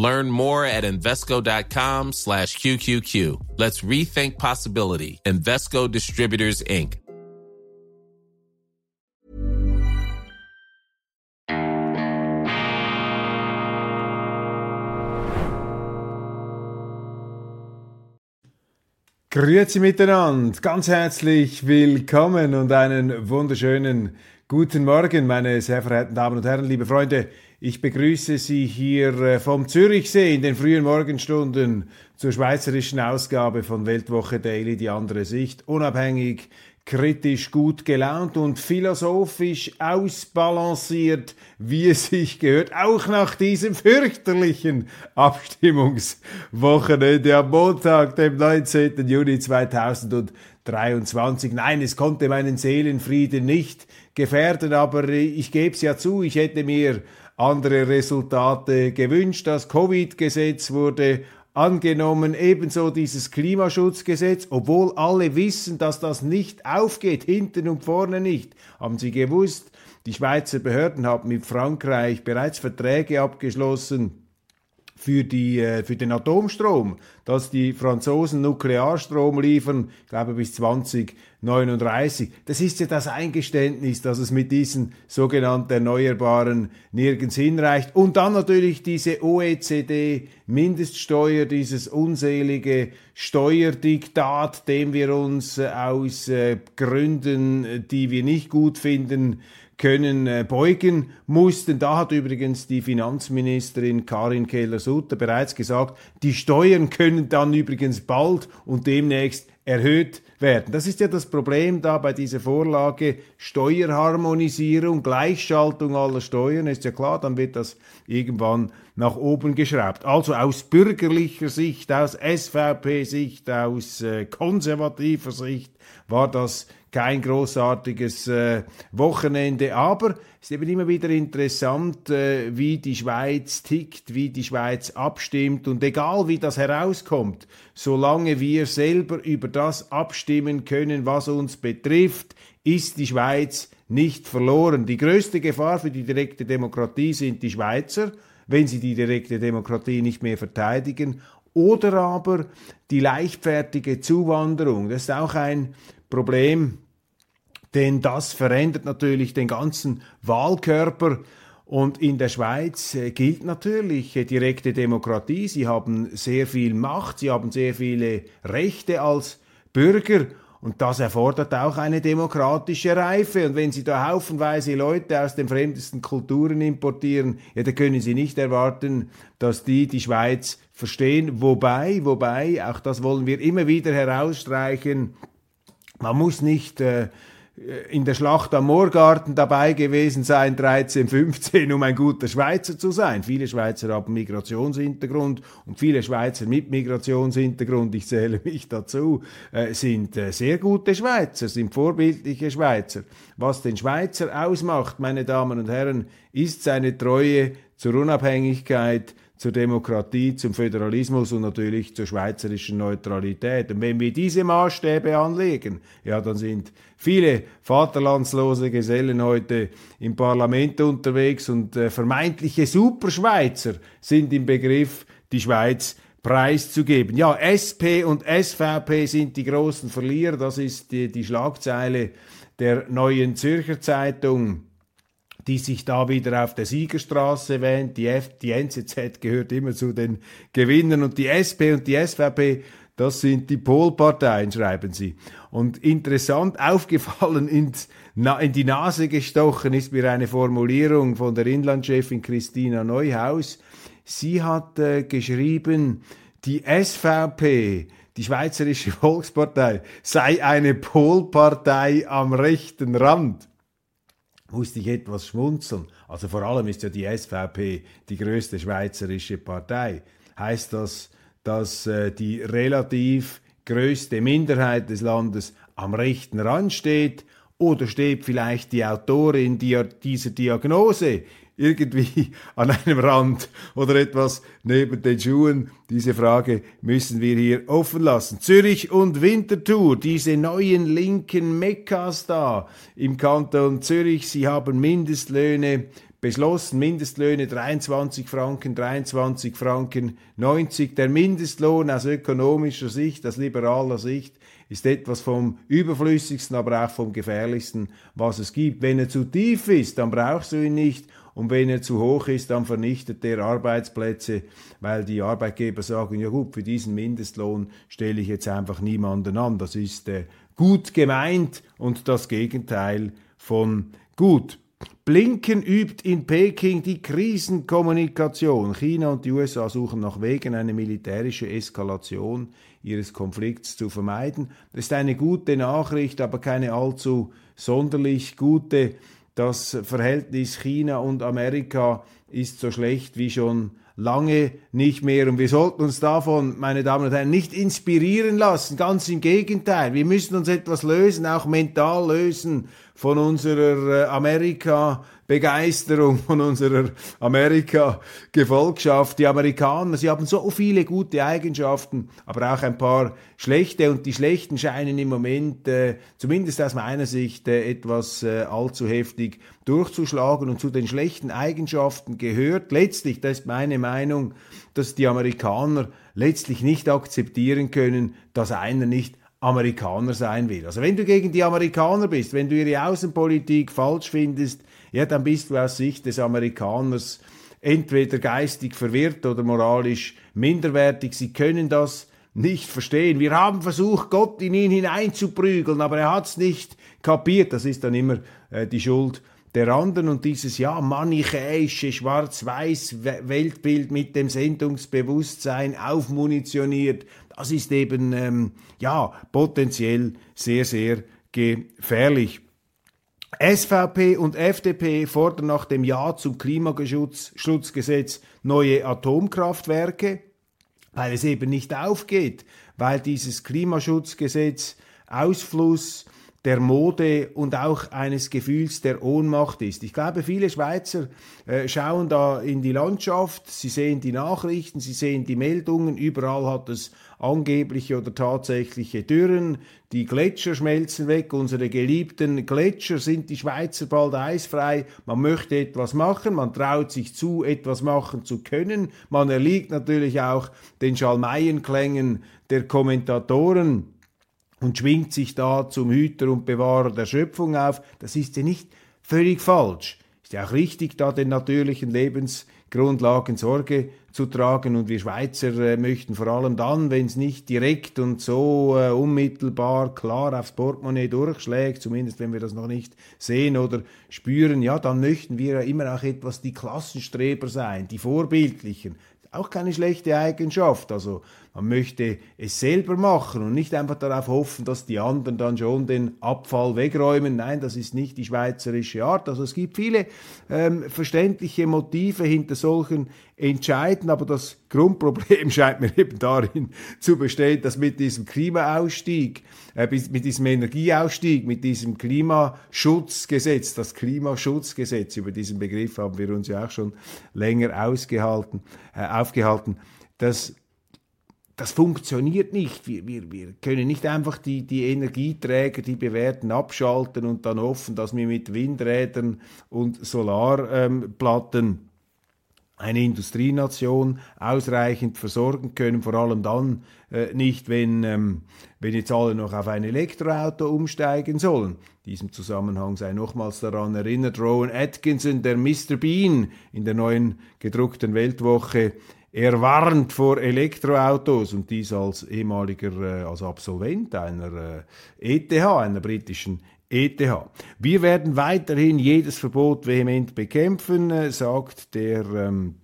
Learn more at Invesco.com slash QQQ. Let's rethink possibility. Invesco Distributors, Inc. Grüezi miteinander, ganz herzlich willkommen und einen wunderschönen guten Morgen, meine sehr verehrten Damen und Herren, liebe Freunde. Ich begrüße Sie hier äh, vom Zürichsee in den frühen Morgenstunden zur schweizerischen Ausgabe von Weltwoche Daily, die andere Sicht, unabhängig, kritisch, gut gelaunt und philosophisch ausbalanciert, wie es sich gehört, auch nach diesem fürchterlichen Abstimmungswochenende am Montag, dem 19. Juni 2023. Nein, es konnte meinen Seelenfrieden nicht gefährden, aber ich gebe es ja zu, ich hätte mir andere Resultate gewünscht. Das Covid-Gesetz wurde angenommen, ebenso dieses Klimaschutzgesetz, obwohl alle wissen, dass das nicht aufgeht, hinten und vorne nicht. Haben Sie gewusst, die Schweizer Behörden haben mit Frankreich bereits Verträge abgeschlossen, für, die, äh, für den Atomstrom, dass die Franzosen Nuklearstrom liefern, ich glaube bis 2039. Das ist ja das Eingeständnis, dass es mit diesen sogenannten Erneuerbaren nirgends hinreicht. Und dann natürlich diese OECD-Mindeststeuer, dieses unselige Steuerdiktat, dem wir uns äh, aus äh, Gründen, die wir nicht gut finden, können äh, beugen mussten. Da hat übrigens die Finanzministerin Karin Keller-Sutter bereits gesagt, die Steuern können dann übrigens bald und demnächst erhöht werden. Das ist ja das Problem da bei dieser Vorlage Steuerharmonisierung, Gleichschaltung aller Steuern. Ist ja klar, dann wird das irgendwann nach oben geschraubt. Also aus bürgerlicher Sicht, aus SVP-Sicht, aus äh, konservativer Sicht war das kein großartiges äh, Wochenende, aber es ist eben immer wieder interessant, äh, wie die Schweiz tickt, wie die Schweiz abstimmt und egal wie das herauskommt, solange wir selber über das abstimmen können, was uns betrifft, ist die Schweiz nicht verloren. Die größte Gefahr für die direkte Demokratie sind die Schweizer, wenn sie die direkte Demokratie nicht mehr verteidigen, oder aber die leichtfertige Zuwanderung. Das ist auch ein Problem, denn das verändert natürlich den ganzen Wahlkörper. Und in der Schweiz äh, gilt natürlich äh, direkte Demokratie. Sie haben sehr viel Macht, sie haben sehr viele Rechte als Bürger. Und das erfordert auch eine demokratische Reife. Und wenn Sie da haufenweise Leute aus den fremdesten Kulturen importieren, ja, dann können Sie nicht erwarten, dass die die Schweiz verstehen. Wobei, wobei, auch das wollen wir immer wieder herausstreichen, man muss nicht äh, in der Schlacht am Moorgarten dabei gewesen sein, 13, 15, um ein guter Schweizer zu sein. Viele Schweizer haben Migrationshintergrund und viele Schweizer mit Migrationshintergrund, ich zähle mich dazu, äh, sind äh, sehr gute Schweizer, sind vorbildliche Schweizer. Was den Schweizer ausmacht, meine Damen und Herren, ist seine Treue zur Unabhängigkeit, zur Demokratie, zum Föderalismus und natürlich zur schweizerischen Neutralität. Und wenn wir diese Maßstäbe anlegen, ja, dann sind viele vaterlandslose Gesellen heute im Parlament unterwegs und äh, vermeintliche Superschweizer sind im Begriff, die Schweiz preiszugeben. Ja, SP und SVP sind die großen Verlierer, das ist die, die Schlagzeile der neuen Zürcher Zeitung die sich da wieder auf der Siegerstraße wähnt. Die, F die NZZ gehört immer zu den Gewinnern und die SP und die SVP, das sind die Polparteien, schreiben sie. Und interessant aufgefallen, ins, in die Nase gestochen ist mir eine Formulierung von der Inlandchefin Christina Neuhaus. Sie hat äh, geschrieben, die SVP, die Schweizerische Volkspartei, sei eine Polpartei am rechten Rand musste ich etwas schmunzeln. Also vor allem ist ja die SVP die größte schweizerische Partei. Heißt das, dass äh, die relativ größte Minderheit des Landes am rechten Rand steht? Oder steht vielleicht die Autorin dieser Diagnose irgendwie an einem Rand oder etwas neben den Schuhen? Diese Frage müssen wir hier offen lassen. Zürich und Winterthur, diese neuen linken Mekkas da im Kanton Zürich, sie haben Mindestlöhne beschlossen, Mindestlöhne 23 Franken, 23 Franken 90. Der Mindestlohn aus ökonomischer Sicht, aus liberaler Sicht, ist etwas vom überflüssigsten, aber auch vom gefährlichsten, was es gibt. Wenn er zu tief ist, dann brauchst du ihn nicht. Und wenn er zu hoch ist, dann vernichtet er Arbeitsplätze, weil die Arbeitgeber sagen, ja gut, für diesen Mindestlohn stelle ich jetzt einfach niemanden an. Das ist äh, gut gemeint und das Gegenteil von gut. Blinken übt in Peking die Krisenkommunikation. China und die USA suchen nach Wegen, eine militärische Eskalation ihres Konflikts zu vermeiden. Das ist eine gute Nachricht, aber keine allzu sonderlich gute. Das Verhältnis China und Amerika ist so schlecht wie schon lange nicht mehr. Und wir sollten uns davon, meine Damen und Herren, nicht inspirieren lassen. Ganz im Gegenteil. Wir müssen uns etwas lösen, auch mental lösen von unserer äh, Amerika Begeisterung von unserer Amerika-Gefolgschaft. Die Amerikaner, sie haben so viele gute Eigenschaften, aber auch ein paar schlechte und die schlechten scheinen im Moment, äh, zumindest aus meiner Sicht, äh, etwas äh, allzu heftig durchzuschlagen. Und zu den schlechten Eigenschaften gehört letztlich, das ist meine Meinung, dass die Amerikaner letztlich nicht akzeptieren können, dass einer nicht Amerikaner sein will. Also wenn du gegen die Amerikaner bist, wenn du ihre Außenpolitik falsch findest, ja, dann bist du aus Sicht des Amerikaners entweder geistig verwirrt oder moralisch minderwertig. Sie können das nicht verstehen. Wir haben versucht, Gott in ihn hineinzuprügeln, aber er hat es nicht kapiert. Das ist dann immer äh, die Schuld der anderen und dieses ja manichäische schwarz-weiß Weltbild mit dem Sendungsbewusstsein aufmunitioniert, das ist eben ähm, ja potenziell sehr sehr gefährlich. SVP und FDP fordern nach dem Ja zum Klimaschutzgesetz neue Atomkraftwerke, weil es eben nicht aufgeht, weil dieses Klimaschutzgesetz Ausfluss der Mode und auch eines Gefühls der Ohnmacht ist. Ich glaube, viele Schweizer äh, schauen da in die Landschaft, sie sehen die Nachrichten, sie sehen die Meldungen, überall hat es angebliche oder tatsächliche Dürren, die Gletscher schmelzen weg, unsere geliebten Gletscher sind die Schweizer bald eisfrei, man möchte etwas machen, man traut sich zu, etwas machen zu können, man erliegt natürlich auch den Schalmeienklängen der Kommentatoren, und schwingt sich da zum Hüter und Bewahrer der Schöpfung auf. Das ist ja nicht völlig falsch. Ist ja auch richtig, da den natürlichen Lebensgrundlagen Sorge zu tragen. Und wir Schweizer äh, möchten vor allem dann, wenn es nicht direkt und so äh, unmittelbar klar aufs Portemonnaie durchschlägt, zumindest wenn wir das noch nicht sehen oder spüren, ja, dann möchten wir ja immer auch etwas die Klassenstreber sein, die Vorbildlichen. Auch keine schlechte Eigenschaft. Also man möchte es selber machen und nicht einfach darauf hoffen, dass die anderen dann schon den Abfall wegräumen. Nein, das ist nicht die schweizerische Art. Also es gibt viele ähm, verständliche Motive hinter solchen Entscheiden, aber das Grundproblem scheint mir eben darin zu bestehen, dass mit diesem Klimaausstieg, äh, mit diesem Energieausstieg, mit diesem Klimaschutzgesetz, das Klimaschutzgesetz, über diesen Begriff haben wir uns ja auch schon länger ausgehalten, äh, aufgehalten, dass das funktioniert nicht. Wir, wir, wir können nicht einfach die, die Energieträger, die bewährten, abschalten und dann hoffen, dass wir mit Windrädern und Solarplatten ähm, eine Industrienation ausreichend versorgen können, vor allem dann äh, nicht, wenn, ähm, wenn jetzt alle noch auf ein Elektroauto umsteigen sollen. In diesem Zusammenhang sei nochmals daran erinnert, Rowan Atkinson, der Mr. Bean in der neuen gedruckten Weltwoche, er warnt vor Elektroautos und dies als ehemaliger, äh, als Absolvent einer äh, ETH, einer britischen ETH. Wir werden weiterhin jedes Verbot vehement bekämpfen, äh, sagt der ähm,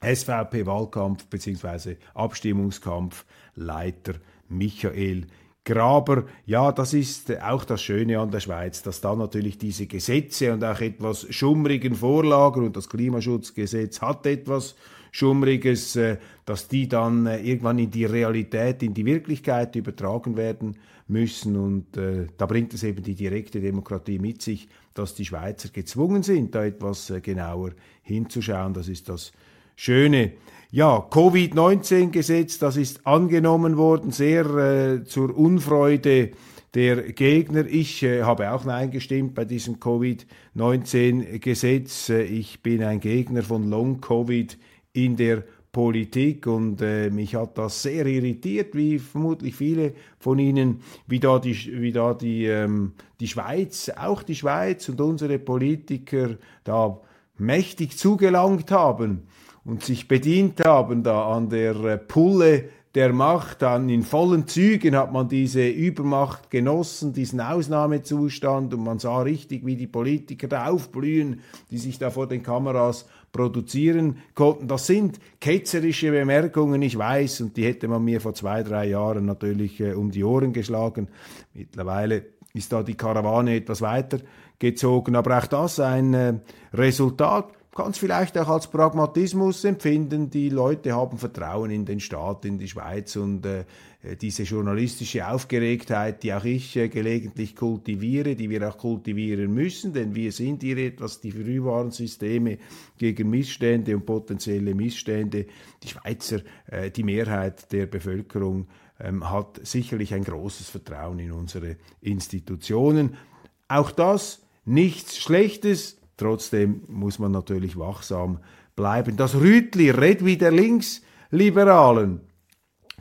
SVP-Wahlkampf bzw. Abstimmungskampfleiter Michael Graber, ja, das ist auch das Schöne an der Schweiz, dass da natürlich diese Gesetze und auch etwas schummrigen Vorlagen und das Klimaschutzgesetz hat etwas Schummriges, äh, dass die dann äh, irgendwann in die Realität, in die Wirklichkeit übertragen werden müssen. Und äh, da bringt es eben die direkte Demokratie mit sich, dass die Schweizer gezwungen sind, da etwas genauer hinzuschauen. Das ist das Schöne. Ja, Covid-19-Gesetz, das ist angenommen worden, sehr zur Unfreude der Gegner. Ich äh, habe auch Nein gestimmt bei diesem Covid-19-Gesetz. Äh, ich bin ein Gegner von Long-Covid in der Politik und äh, mich hat das sehr irritiert, wie vermutlich viele von Ihnen, wie da die, wie da die, ähm, die Schweiz, auch die Schweiz und unsere Politiker da mächtig zugelangt haben und sich bedient haben da an der äh, Pulle der Macht, dann in vollen Zügen hat man diese Übermacht genossen, diesen Ausnahmezustand und man sah richtig, wie die Politiker da aufblühen, die sich da vor den Kameras produzieren konnten. Das sind ketzerische Bemerkungen, ich weiß, und die hätte man mir vor zwei, drei Jahren natürlich äh, um die Ohren geschlagen. Mittlerweile ist da die Karawane etwas weiter gezogen, aber auch das ein äh, Resultat es vielleicht auch als Pragmatismus empfinden. Die Leute haben Vertrauen in den Staat, in die Schweiz und äh, diese journalistische Aufgeregtheit, die auch ich äh, gelegentlich kultiviere, die wir auch kultivieren müssen, denn wir sind hier etwas die Frühwarnsysteme gegen Missstände und potenzielle Missstände. Die Schweizer, äh, die Mehrheit der Bevölkerung ähm, hat sicherlich ein großes Vertrauen in unsere Institutionen. Auch das nichts Schlechtes, Trotzdem muss man natürlich wachsam bleiben. Das Rütli redet wie der Linksliberalen.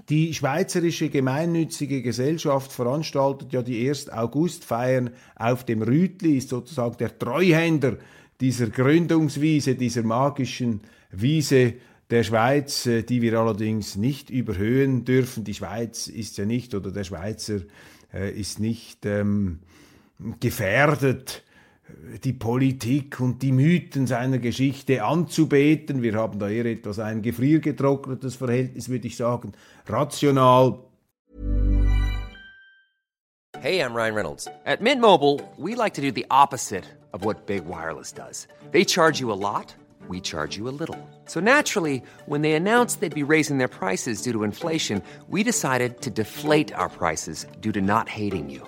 Die Schweizerische Gemeinnützige Gesellschaft veranstaltet ja die 1. August-Feiern auf dem Rütli, ist sozusagen der Treuhänder dieser Gründungswiese, dieser magischen Wiese der Schweiz, äh, die wir allerdings nicht überhöhen dürfen. Die Schweiz ist ja nicht, oder der Schweizer äh, ist nicht ähm, gefährdet die Politik und die Mythen seiner Geschichte anzubeten. Wir haben da eher etwas ein gefriergetrocknetes Verhältnis, würde ich sagen, rational. Hey, I'm Ryan Reynolds. At Mint Mobile, we like to do the opposite of what Big Wireless does. They charge you a lot, we charge you a little. So naturally, when they announced they'd be raising their prices due to inflation, we decided to deflate our prices due to not hating you.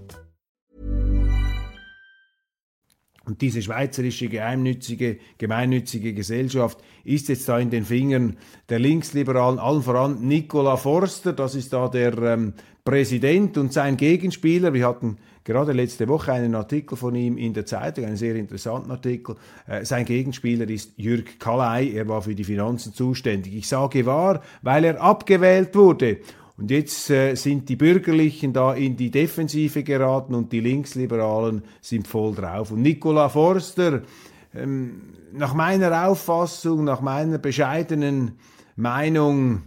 Und diese schweizerische geheimnützige, gemeinnützige Gesellschaft ist jetzt da in den Fingern der Linksliberalen, allen voran Nicola Forster, das ist da der ähm, Präsident und sein Gegenspieler. Wir hatten gerade letzte Woche einen Artikel von ihm in der Zeitung, einen sehr interessanten Artikel. Äh, sein Gegenspieler ist Jürg Kallei, er war für die Finanzen zuständig. Ich sage wahr, weil er abgewählt wurde. Und jetzt äh, sind die Bürgerlichen da in die Defensive geraten und die Linksliberalen sind voll drauf. Und Nicola Forster, ähm, nach meiner Auffassung, nach meiner bescheidenen Meinung,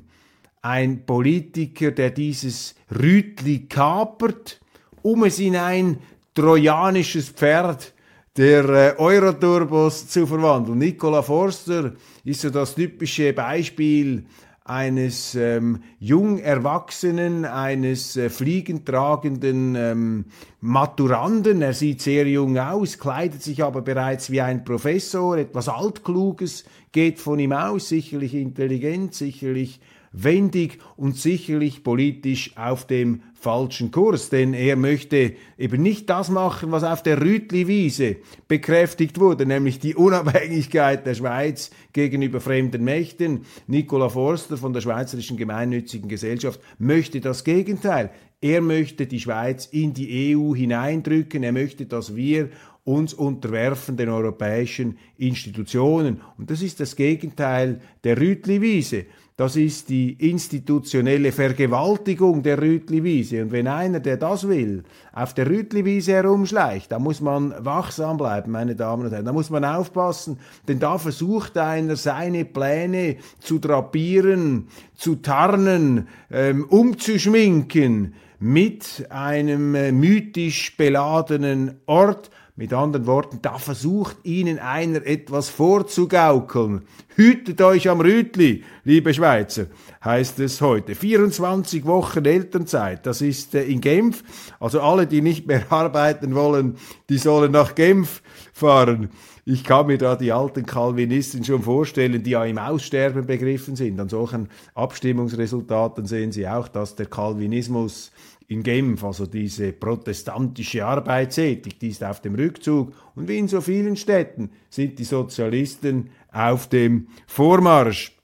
ein Politiker, der dieses Rütli kapert, um es in ein trojanisches Pferd der äh, Euroturbos zu verwandeln. Nicola Forster ist so das typische Beispiel eines ähm, jung Erwachsenen, eines äh, fliegentragenden ähm, Maturanden. Er sieht sehr jung aus, kleidet sich aber bereits wie ein Professor. Etwas Altkluges geht von ihm aus, sicherlich intelligent, sicherlich wendig und sicherlich politisch auf dem falschen Kurs, denn er möchte eben nicht das machen, was auf der Rütli-Wiese bekräftigt wurde, nämlich die Unabhängigkeit der Schweiz gegenüber fremden Mächten. Nicola Forster von der Schweizerischen Gemeinnützigen Gesellschaft möchte das Gegenteil. Er möchte die Schweiz in die EU hineindrücken, er möchte, dass wir uns unterwerfen den europäischen Institutionen. Und das ist das Gegenteil der Rütli-Wiese. Das ist die institutionelle Vergewaltigung der Rütli-Wiese. Und wenn einer, der das will, auf der Rütli-Wiese herumschleicht, da muss man wachsam bleiben, meine Damen und Herren. Da muss man aufpassen, denn da versucht einer, seine Pläne zu drapieren, zu tarnen, ähm, umzuschminken mit einem äh, mythisch beladenen Ort, mit anderen Worten, da versucht ihnen einer etwas vorzugaukeln. Hütet euch am Rütli, liebe Schweizer, heißt es heute. 24 Wochen Elternzeit, das ist äh, in Genf. Also alle, die nicht mehr arbeiten wollen, die sollen nach Genf fahren. Ich kann mir da die alten Calvinisten schon vorstellen, die ja im Aussterben begriffen sind. An solchen Abstimmungsresultaten sehen Sie auch, dass der Calvinismus in Genf, also diese protestantische Arbeitsethik, die ist auf dem Rückzug. Und wie in so vielen Städten sind die Sozialisten auf dem Vormarsch.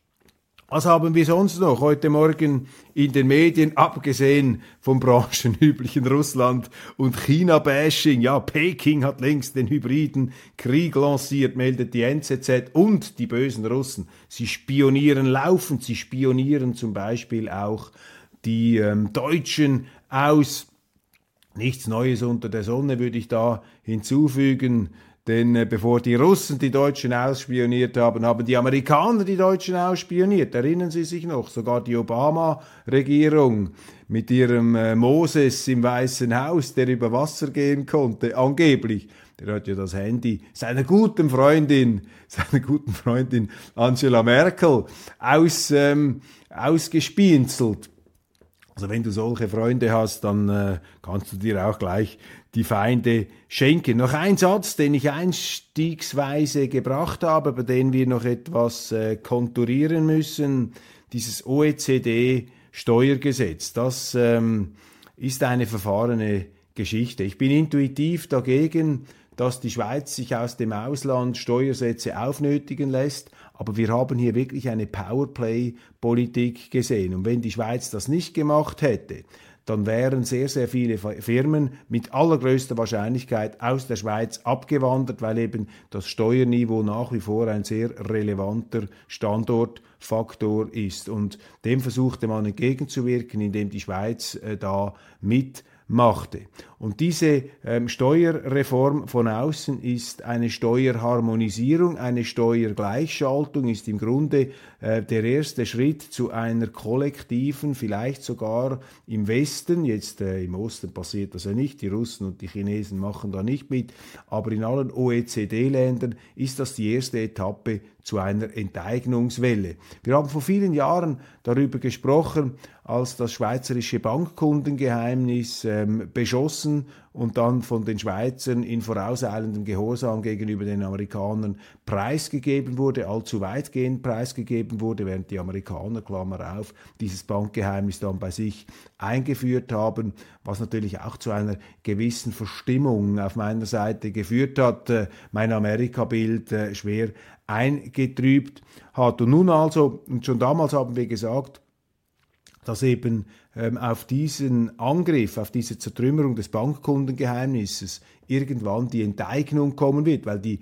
Was haben wir sonst noch heute Morgen in den Medien, abgesehen vom branchenüblichen Russland- und China-Bashing? Ja, Peking hat längst den hybriden Krieg lanciert, meldet die NZZ und die bösen Russen. Sie spionieren laufend, sie spionieren zum Beispiel auch die ähm, Deutschen aus. Nichts Neues unter der Sonne würde ich da hinzufügen. Denn äh, bevor die Russen die Deutschen ausspioniert haben, haben die Amerikaner die Deutschen ausspioniert. Erinnern Sie sich noch? Sogar die Obama-Regierung mit ihrem äh, Moses im Weißen Haus, der über Wasser gehen konnte, angeblich. Der hat ja das Handy seiner guten Freundin, seiner guten Freundin Angela Merkel aus, ähm, ausgespienzelt. Also wenn du solche Freunde hast, dann äh, kannst du dir auch gleich die Feinde schenken. Noch ein Satz, den ich einstiegsweise gebracht habe, bei dem wir noch etwas äh, konturieren müssen. Dieses OECD-Steuergesetz, das ähm, ist eine verfahrene Geschichte. Ich bin intuitiv dagegen, dass die Schweiz sich aus dem Ausland Steuersätze aufnötigen lässt. Aber wir haben hier wirklich eine Powerplay-Politik gesehen. Und wenn die Schweiz das nicht gemacht hätte, dann wären sehr, sehr viele Firmen mit allergrößter Wahrscheinlichkeit aus der Schweiz abgewandert, weil eben das Steuerniveau nach wie vor ein sehr relevanter Standortfaktor ist. Und dem versuchte man entgegenzuwirken, indem die Schweiz äh, da mit machte. Und diese ähm, Steuerreform von außen ist eine Steuerharmonisierung, eine Steuergleichschaltung, ist im Grunde äh, der erste Schritt zu einer kollektiven, vielleicht sogar im Westen, jetzt äh, im Osten passiert das ja nicht, die Russen und die Chinesen machen da nicht mit, aber in allen OECD-Ländern ist das die erste Etappe zu einer Enteignungswelle. Wir haben vor vielen Jahren darüber gesprochen, als das schweizerische Bankkundengeheimnis ähm, beschossen und dann von den Schweizern in vorauseilendem Gehorsam gegenüber den Amerikanern preisgegeben wurde, allzu weitgehend preisgegeben wurde, während die Amerikaner, Klammer auf, dieses Bankgeheimnis dann bei sich eingeführt haben, was natürlich auch zu einer gewissen Verstimmung auf meiner Seite geführt hat, äh, mein Amerika-Bild äh, schwer eingetrübt hat. Und nun also, und schon damals haben wir gesagt, dass eben ähm, auf diesen Angriff, auf diese Zertrümmerung des Bankkundengeheimnisses irgendwann die Enteignung kommen wird, weil die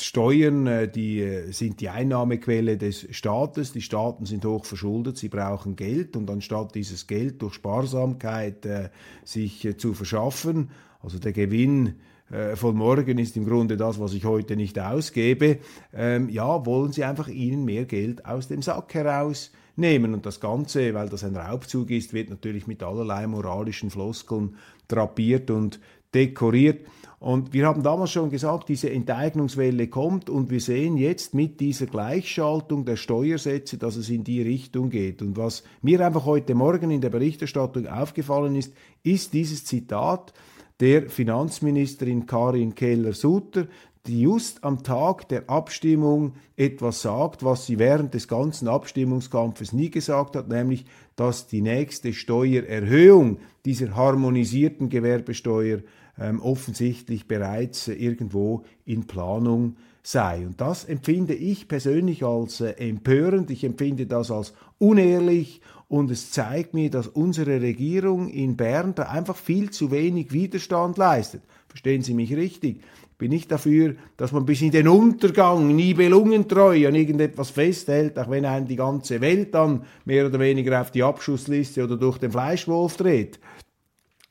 Steuern, äh, die äh, sind die Einnahmequelle des Staates. Die Staaten sind hoch verschuldet, sie brauchen Geld und anstatt dieses Geld durch Sparsamkeit äh, sich äh, zu verschaffen, also der Gewinn äh, von morgen ist im Grunde das, was ich heute nicht ausgebe, ähm, ja, wollen sie einfach ihnen mehr Geld aus dem Sack heraus nehmen. Und das Ganze, weil das ein Raubzug ist, wird natürlich mit allerlei moralischen Floskeln drapiert und dekoriert. Und wir haben damals schon gesagt, diese Enteignungswelle kommt und wir sehen jetzt mit dieser Gleichschaltung der Steuersätze, dass es in die Richtung geht. Und was mir einfach heute Morgen in der Berichterstattung aufgefallen ist, ist dieses Zitat der Finanzministerin Karin Keller-Sutter, die just am Tag der Abstimmung etwas sagt, was sie während des ganzen Abstimmungskampfes nie gesagt hat, nämlich, dass die nächste Steuererhöhung dieser harmonisierten Gewerbesteuer ähm, offensichtlich bereits äh, irgendwo in Planung sei. Und das empfinde ich persönlich als äh, empörend, ich empfinde das als unehrlich und es zeigt mir, dass unsere Regierung in Bern da einfach viel zu wenig Widerstand leistet. Verstehen Sie mich richtig? Ich bin nicht dafür, dass man bis in den Untergang nibelungentreu an irgendetwas festhält, auch wenn einen die ganze Welt dann mehr oder weniger auf die Abschussliste oder durch den Fleischwolf dreht.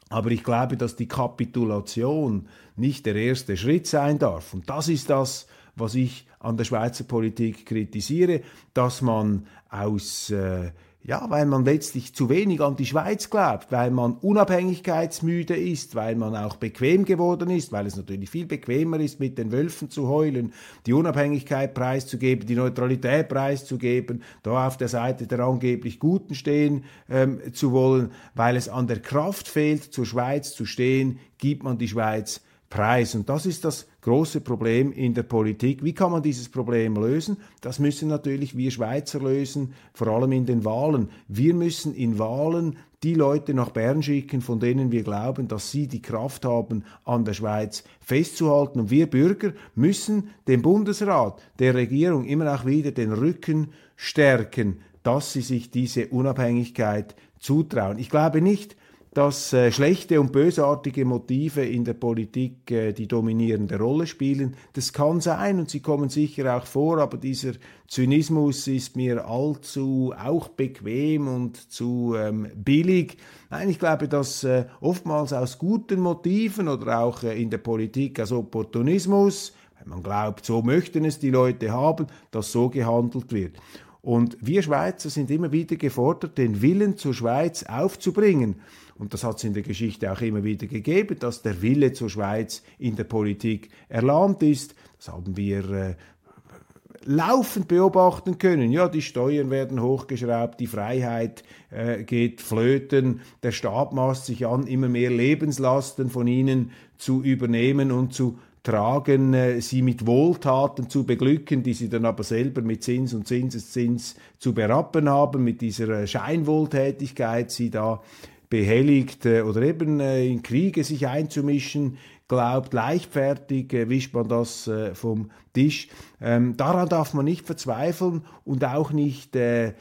Aber ich glaube, dass die Kapitulation nicht der erste Schritt sein darf. Und das ist das, was ich an der Schweizer Politik kritisiere, dass man aus äh, ja, weil man letztlich zu wenig an die Schweiz glaubt, weil man unabhängigkeitsmüde ist, weil man auch bequem geworden ist, weil es natürlich viel bequemer ist, mit den Wölfen zu heulen, die Unabhängigkeit preiszugeben, die Neutralität preiszugeben, da auf der Seite der angeblich Guten stehen ähm, zu wollen, weil es an der Kraft fehlt, zur Schweiz zu stehen, gibt man die Schweiz Preis. Und das ist das große Problem in der Politik. Wie kann man dieses Problem lösen? Das müssen natürlich wir Schweizer lösen, vor allem in den Wahlen. Wir müssen in Wahlen die Leute nach Bern schicken, von denen wir glauben, dass sie die Kraft haben, an der Schweiz festzuhalten. Und wir Bürger müssen dem Bundesrat, der Regierung immer auch wieder den Rücken stärken, dass sie sich diese Unabhängigkeit zutrauen. Ich glaube nicht, dass äh, schlechte und bösartige Motive in der Politik äh, die dominierende Rolle spielen. Das kann sein und sie kommen sicher auch vor, aber dieser Zynismus ist mir allzu auch bequem und zu ähm, billig. Nein, ich glaube, dass äh, oftmals aus guten Motiven oder auch äh, in der Politik aus Opportunismus, weil man glaubt, so möchten es die Leute haben, dass so gehandelt wird. Und wir Schweizer sind immer wieder gefordert, den Willen zur Schweiz aufzubringen und das hat es in der Geschichte auch immer wieder gegeben, dass der Wille zur Schweiz in der Politik erlahmt ist. Das haben wir äh, laufend beobachten können. Ja, die Steuern werden hochgeschraubt, die Freiheit äh, geht flöten, der Staat maßt sich an, immer mehr Lebenslasten von ihnen zu übernehmen und zu tragen, äh, sie mit Wohltaten zu beglücken, die sie dann aber selber mit Zins und Zinseszins zu berappen haben, mit dieser äh, Scheinwohltätigkeit sie da behelligt äh, oder eben in Kriege sich einzumischen. Glaubt, leichtfertig wischt man das vom Tisch. Ähm, daran darf man nicht verzweifeln und auch nicht äh,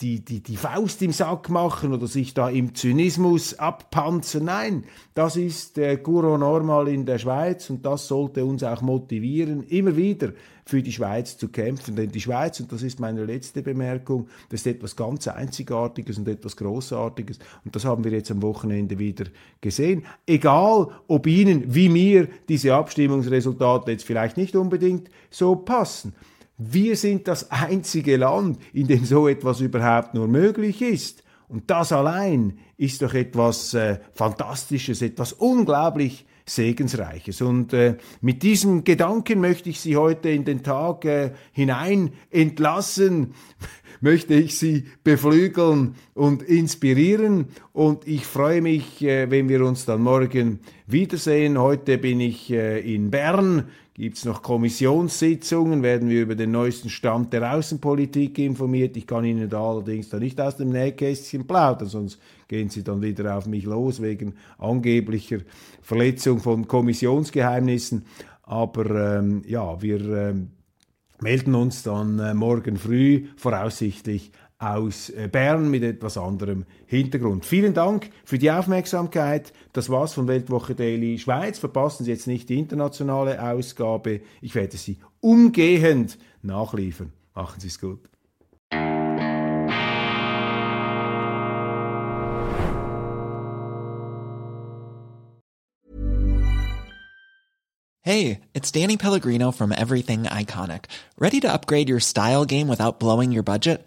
die, die, die Faust im Sack machen oder sich da im Zynismus abpanzen. Nein, das ist äh, Guro Normal in der Schweiz und das sollte uns auch motivieren, immer wieder für die Schweiz zu kämpfen. Denn die Schweiz, und das ist meine letzte Bemerkung, das ist etwas ganz Einzigartiges und etwas Großartiges. Und das haben wir jetzt am Wochenende wieder gesehen. Egal, ob Ihnen wie mir diese Abstimmungsresultate jetzt vielleicht nicht unbedingt so passen. Wir sind das einzige Land, in dem so etwas überhaupt nur möglich ist. Und das allein ist doch etwas äh, Fantastisches, etwas unglaublich Segensreiches. Und äh, mit diesem Gedanken möchte ich Sie heute in den Tag äh, hinein entlassen, möchte ich Sie beflügeln und inspirieren. Und ich freue mich, äh, wenn wir uns dann morgen wiedersehen. Heute bin ich äh, in Bern Gibt es noch Kommissionssitzungen, werden wir über den neuesten Stand der Außenpolitik informiert. Ich kann Ihnen da allerdings da nicht aus dem Nähkästchen plaudern, sonst gehen Sie dann wieder auf mich los wegen angeblicher Verletzung von Kommissionsgeheimnissen. Aber ähm, ja, wir ähm, melden uns dann äh, morgen früh voraussichtlich aus äh, Bern mit etwas anderem Hintergrund. Vielen Dank für die Aufmerksamkeit. Das war's von Weltwoche Daily Schweiz. Verpassen Sie jetzt nicht die internationale Ausgabe. Ich werde sie umgehend nachliefern. Machen Sie es gut. Hey, it's Danny Pellegrino from Everything Iconic. Ready to upgrade your style game without blowing your budget?